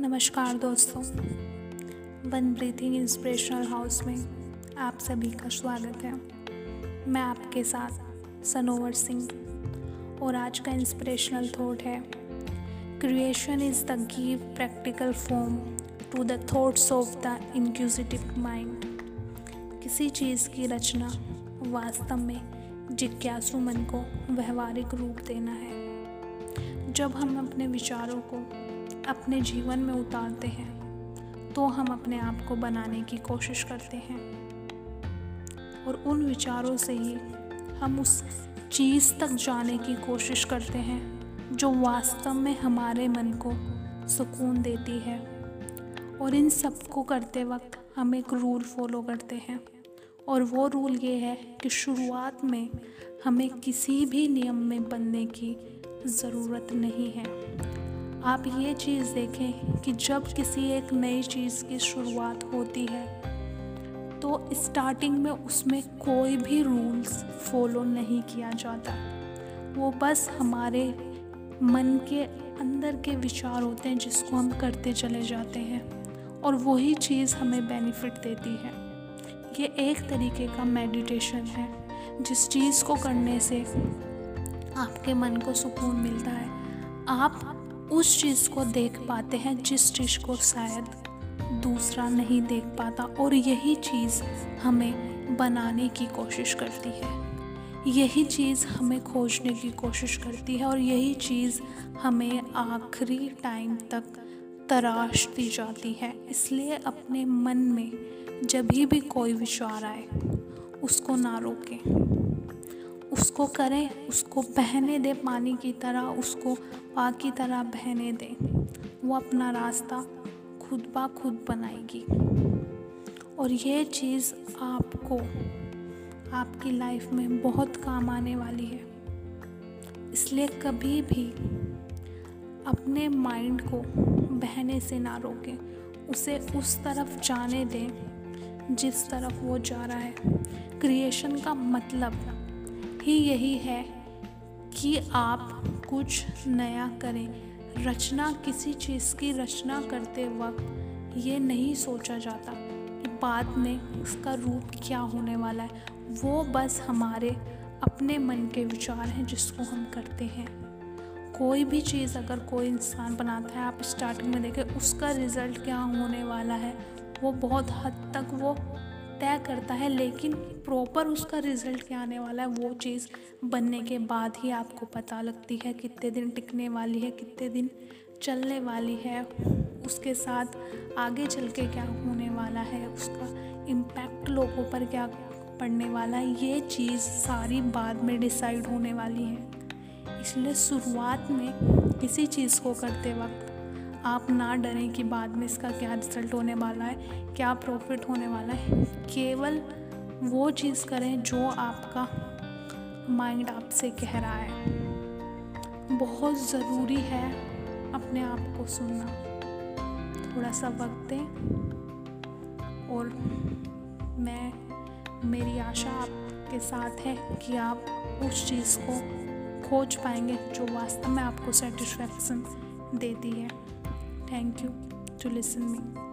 नमस्कार दोस्तों one breathing inspirational house में आप सभी का स्वागत है। मैं आपके साथ सनोवर सिंह और आज का इंस्पिरेशनल थॉट है। Creation is the give practical form to the thoughts of the inquisitive mind किसी चीज़ की रचना वास्तव में जिज्ञासु मन को व्यवहारिक रूप देना है। जब हम अपने विचारों को अपने जीवन में उतारते हैं तो हम अपने आप को बनाने की कोशिश करते हैं। और उन विचारों से ही हम उस चीज़ तक जाने की कोशिश करते हैं, जो वास्तव में हमारे मन को सुकून देती है। और इन सबको करते वक्त हम एक रूल फॉलो करते हैं। और वो रूल ये है कि शुरुआत में हमें किसी भी नियम में बनने की ज़रूरत नहीं है। आप ये चीज़ देखें कि जब किसी एक नई चीज़ की शुरुआत होती है तो स्टार्टिंग में उसमें कोई भी रूल्स फॉलो नहीं किया जाता। वो बस हमारे मन के अंदर के विचार होते हैं जिसको हम करते चले जाते हैं और वही चीज़ हमें बेनिफिट देती है। ये एक तरीके का मेडिटेशन है, जिस चीज़ को करने से आपके मन को सुकून मिलता है। आप उस चीज़ को देख पाते हैं जिस चीज़ को शायद दूसरा नहीं देख पाता और यही चीज़ हमें बनाने की कोशिश करती है। यही चीज़ हमें खोजने की कोशिश करती है और यही चीज़ हमें आखिरी टाइम तक तराश दी जाती है। इसलिए अपने मन में जब भी कोई विचार आए, उसको ना रोकें। उसको करें, उसको बहने दें पानी की तरह, उसको पा की तरह बहने दें। वो अपना रास्ता खुद ब खुद बनाएगी। और यह चीज़ आपको, आपकी लाइफ में बहुत काम आने वाली है। इसलिए कभी भी अपने माइंड को बहने से ना रोकें। उसे उस तरफ़ जाने दें जिस तरफ़ वो जा रहा है। क्रिएशन का मतलब ही यही है कि आप कुछ नया करें। रचना, किसी चीज़ की रचना करते वक्त ये नहीं सोचा जाता कि बाद में उसका रूप क्या होने वाला है। वो बस हमारे अपने मन के विचार हैं जिसको हम करते हैं। कोई भी चीज़ अगर कोई इंसान बनाता है, आप स्टार्टिंग में देखें, उसका रिज़ल्ट क्या होने वाला है, वो बहुत हद तक वो तय करता है, लेकिन प्रॉपर उसका रिज़ल्ट क्या आने वाला है, वो चीज़ बनने के बाद ही आपको पता लगती है कितने दिन टिकने वाली है, कितने दिन चलने वाली है, उसके साथ आगे चल के क्या होने वाला है, उसका इम्पैक्ट लोगों पर क्या पड़ने वाला है, ये चीज़ सारी बाद में डिसाइड होने वाली है। इसलिए शुरुआत में किसी चीज़ को करते वक्त आप ना डरें कि बाद में इसका क्या रिज़ल्ट होने वाला है, क्या प्रॉफिट होने वाला है। केवल वो चीज़ करें जो आपका माइंड आपसे कह रहा है। बहुत ज़रूरी है अपने आप को सुनना। थोड़ा सा वक्त दें और मैं, मेरी आशा आपके साथ है कि आप उस चीज़ को खोज पाएँगे जो वास्तव में आपको सेटिस्फैक्शन देती है। Thank you to listen me.